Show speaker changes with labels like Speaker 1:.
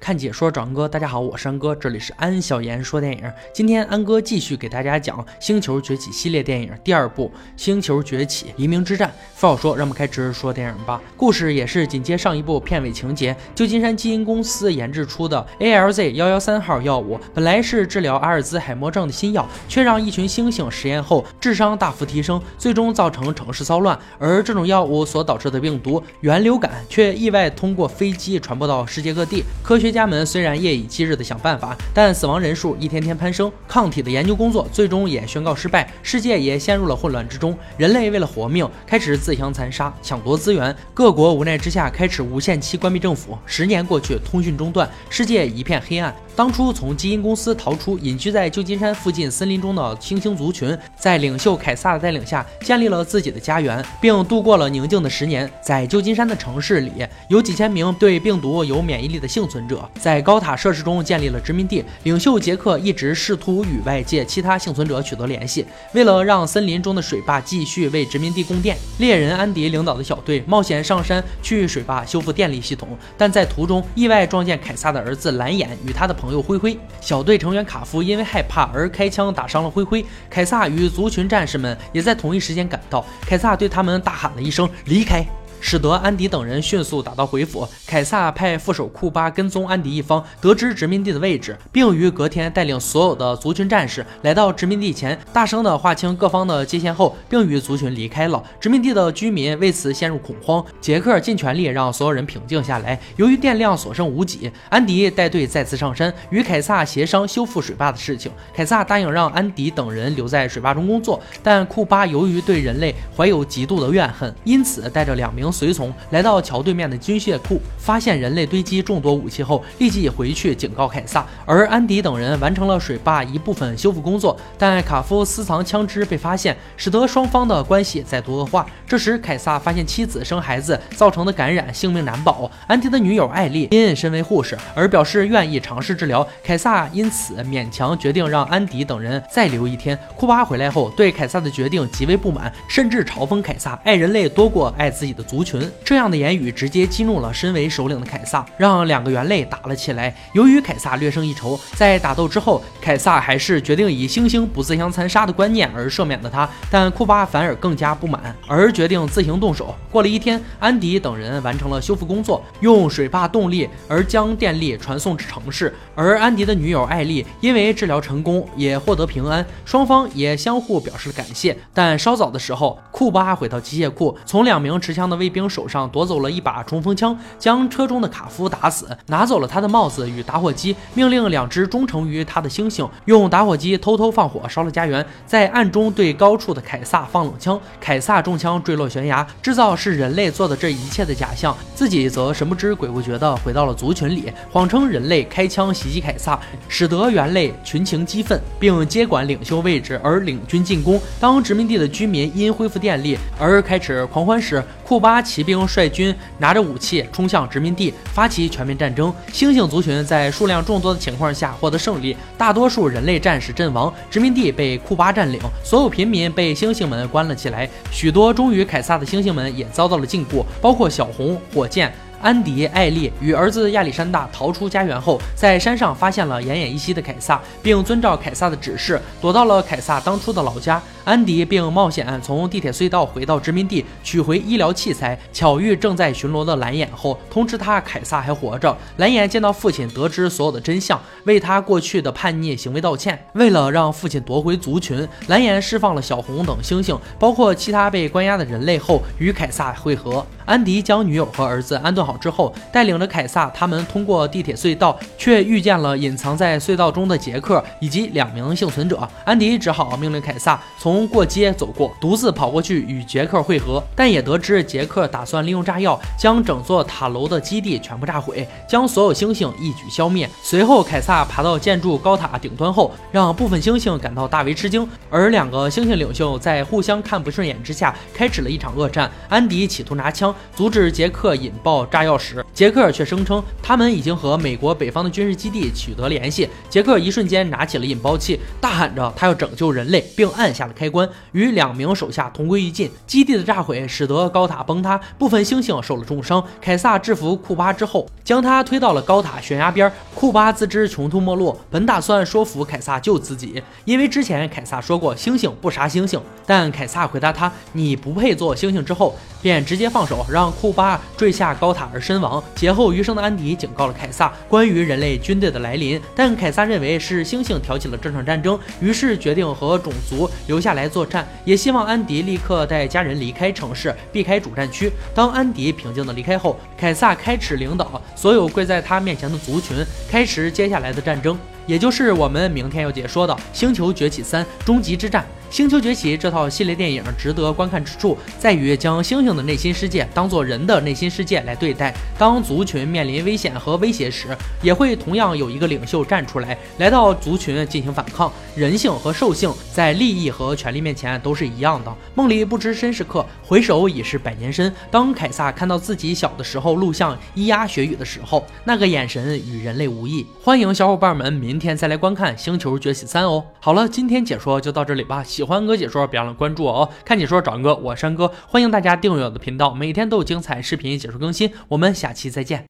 Speaker 1: 看解说找安哥，大家好，我是安哥，这里是安小言说电影。今天安哥继续给大家讲《星球崛起》系列电影第二部《星球崛起：黎明之战》。废话少说，让我们开始说电影吧。故事也是紧接上一部片尾情节，旧金山基因公司研制出的 ALZ 幺幺三号药物，本来是治疗阿尔兹海默症的新药，却让一群猩猩实验后智商大幅提升，最终造成城市骚乱。而这种药物所导致的病毒原流感，却意外通过飞机传播到世界各地。科学家们虽然夜以继日地想办法，但死亡人数一天天攀升，抗体的研究工作最终也宣告失败，世界也陷入了混乱之中。人类为了活命，开始自相残杀，抢夺资源。各国无奈之下，开始无限期关闭政府。十年过去，通讯中断，世界一片黑暗。当初从基因公司逃出，隐居在旧金山附近森林中的猩猩族群，在领袖凯撒的带领下，建立了自己的家园，并度过了宁静的十年。在旧金山的城市里，有几千名对病毒有免疫力的幸存者，在高塔设施中建立了殖民地。领袖杰克一直试图与外界其他幸存者取得联系，为了让森林中的水坝继续为殖民地供电，猎人安迪领导的小队冒险上山去水坝修复电力系统，但在途中意外撞见凯撒的儿子蓝眼与他的朋友灰灰。小队成员卡夫因为害怕而开枪打伤了灰灰。凯撒与族群战士们也在同一时间赶到，凯撒对他们大喊了一声“离开”。使得安迪等人迅速打道回府。凯撒派副手库巴跟踪安迪一方，得知殖民地的位置，并于隔天带领所有的族群战士来到殖民地前，大声地划清各方的界限后，并与族群离开了。殖民地的居民为此陷入恐慌。杰克尽全力让所有人平静下来。由于电量所剩无几，安迪带队再次上山，与凯撒协商修复水坝的事情。凯撒答应让安迪等人留在水坝中工作，但库巴由于对人类怀有极度的怨恨，因此带着两名。随从来到桥对面的军械库，发现人类堆积众多武器后，立即回去警告凯撒。而安迪等人完成了水坝一部分修复工作，但卡夫私藏枪支被发现，使得双方的关系再度恶化。这时，凯撒发现妻子生孩子造成的感染，性命难保。安迪的女友艾丽因身为护士而表示愿意尝试治疗，凯撒因此勉强决定让安迪等人再留一天。库巴回来后，对凯撒的决定极为不满，甚至嘲讽凯撒爱人类多过爱自己的族。群这样的言语直接激怒了身为首领的凯撒，让两个猿类打了起来。由于凯撒略胜一筹，在打斗之后，凯撒还是决定以猩猩不自相残杀的观念而赦免了他，但库巴反而更加不满，而决定自行动手。过了一天，安迪等人完成了修复工作，用水坝动力而将电力传送至城市。而安迪的女友艾丽因为治疗成功，也获得平安，双方也相互表示了感谢。但稍早的时候，库巴回到机械库，从两名持枪的卫兵手上夺走了一把冲锋枪，将车中的卡夫打死，拿走了他的帽子与打火机，命令两只忠诚于他的猩猩用打火机偷偷放火烧了家园，在暗中对高处的凯撒放冷枪，凯撒中枪坠落悬崖，制造是人类做的这一切的假象，自己则神不知鬼不觉地回到了族群里，谎称人类开枪袭击凯撒，使得猿类群情激愤，并接管领袖位置而领军进攻。当殖民地的居民因恢复电力而开始狂欢时，库巴骑兵率军拿着武器冲向殖民地，发起全面战争。猩猩族群在数量众多的情况下获得胜利，大多数人类战士阵亡，殖民地被库巴占领，所有平民被猩猩们关了起来。许多忠于凯撒的猩猩们也遭到了禁锢，包括小红、火箭。安迪、艾丽与儿子亚历山大逃出家园后，在山上发现了奄奄一息的凯撒，并遵照凯撒的指示躲到了凯撒当初的老家。安迪并冒险从地铁隧道回到殖民地，取回医疗器材。巧遇正在巡逻的蓝眼后，通知他凯撒还活着。蓝眼见到父亲，得知所有的真相，为他过去的叛逆行为道歉。为了让父亲夺回族群，蓝眼释放了小红等猩猩，包括其他被关押的人类后，与凯撒会合。安迪将女友和儿子安顿好之后，带领着凯撒他们通过地铁隧道，却遇见了隐藏在隧道中的杰克以及两名幸存者。安迪只好命令凯撒从过街走过，独自跑过去与杰克会合，但也得知杰克打算利用炸药将整座塔楼的基地全部炸毁，将所有猩猩一举消灭。随后，凯撒爬到建筑高塔顶端后，让部分猩猩感到大为吃惊，而两个猩猩领袖在互相看不顺眼之下，开始了一场恶战。安迪企图拿枪。阻止杰克引爆炸药时，杰克却声称他们已经和美国北方的军事基地取得联系。杰克一瞬间拿起了引爆器，大喊着他要拯救人类，并按下了开关，与两名手下同归于尽。基地的炸毁使得高塔崩塌，部分猩猩受了重伤。凯撒制服库巴之后，将他推到了高塔悬崖边。库巴自知穷途末路，本打算说服凯撒救自己，因为之前凯撒说过猩猩不杀猩猩。但凯撒回答他：“你不配做猩猩。”之后便直接放手，让库巴坠下高塔而身亡。劫后余生的安迪警告了凯撒关于人类军队的来临，但凯撒认为是猩猩挑起了这场战争，于是决定和种族留下来作战，也希望安迪立刻带家人离开城市，避开主战区。当安迪平静地离开后，凯撒开始领导所有跪在他面前的族群，开始接下来的战争，也就是我们明天要解说的《星球崛起三：终极之战》。《星球崛起》这套系列电影值得观看之处在于将猩猩的内心世界当做人的内心世界来对待。当族群面临危险和威胁时，也会同样有一个领袖站出来，来到族群进行反抗。人性和兽性在利益和权力面前都是一样的。梦里不知身是客，回首已是百年身。当凯撒看到自己小的时候录像咿呀学语的时候，那个眼神与人类无异。欢迎小伙伴们明天再来观看《星球崛起三》哦。好了，今天解说就到这里吧。喜欢哥解说，别忘了关注我哦！看解说找哥，我是山哥，欢迎大家订阅我的频道，每天都有精彩视频解说更新。我们下期再见。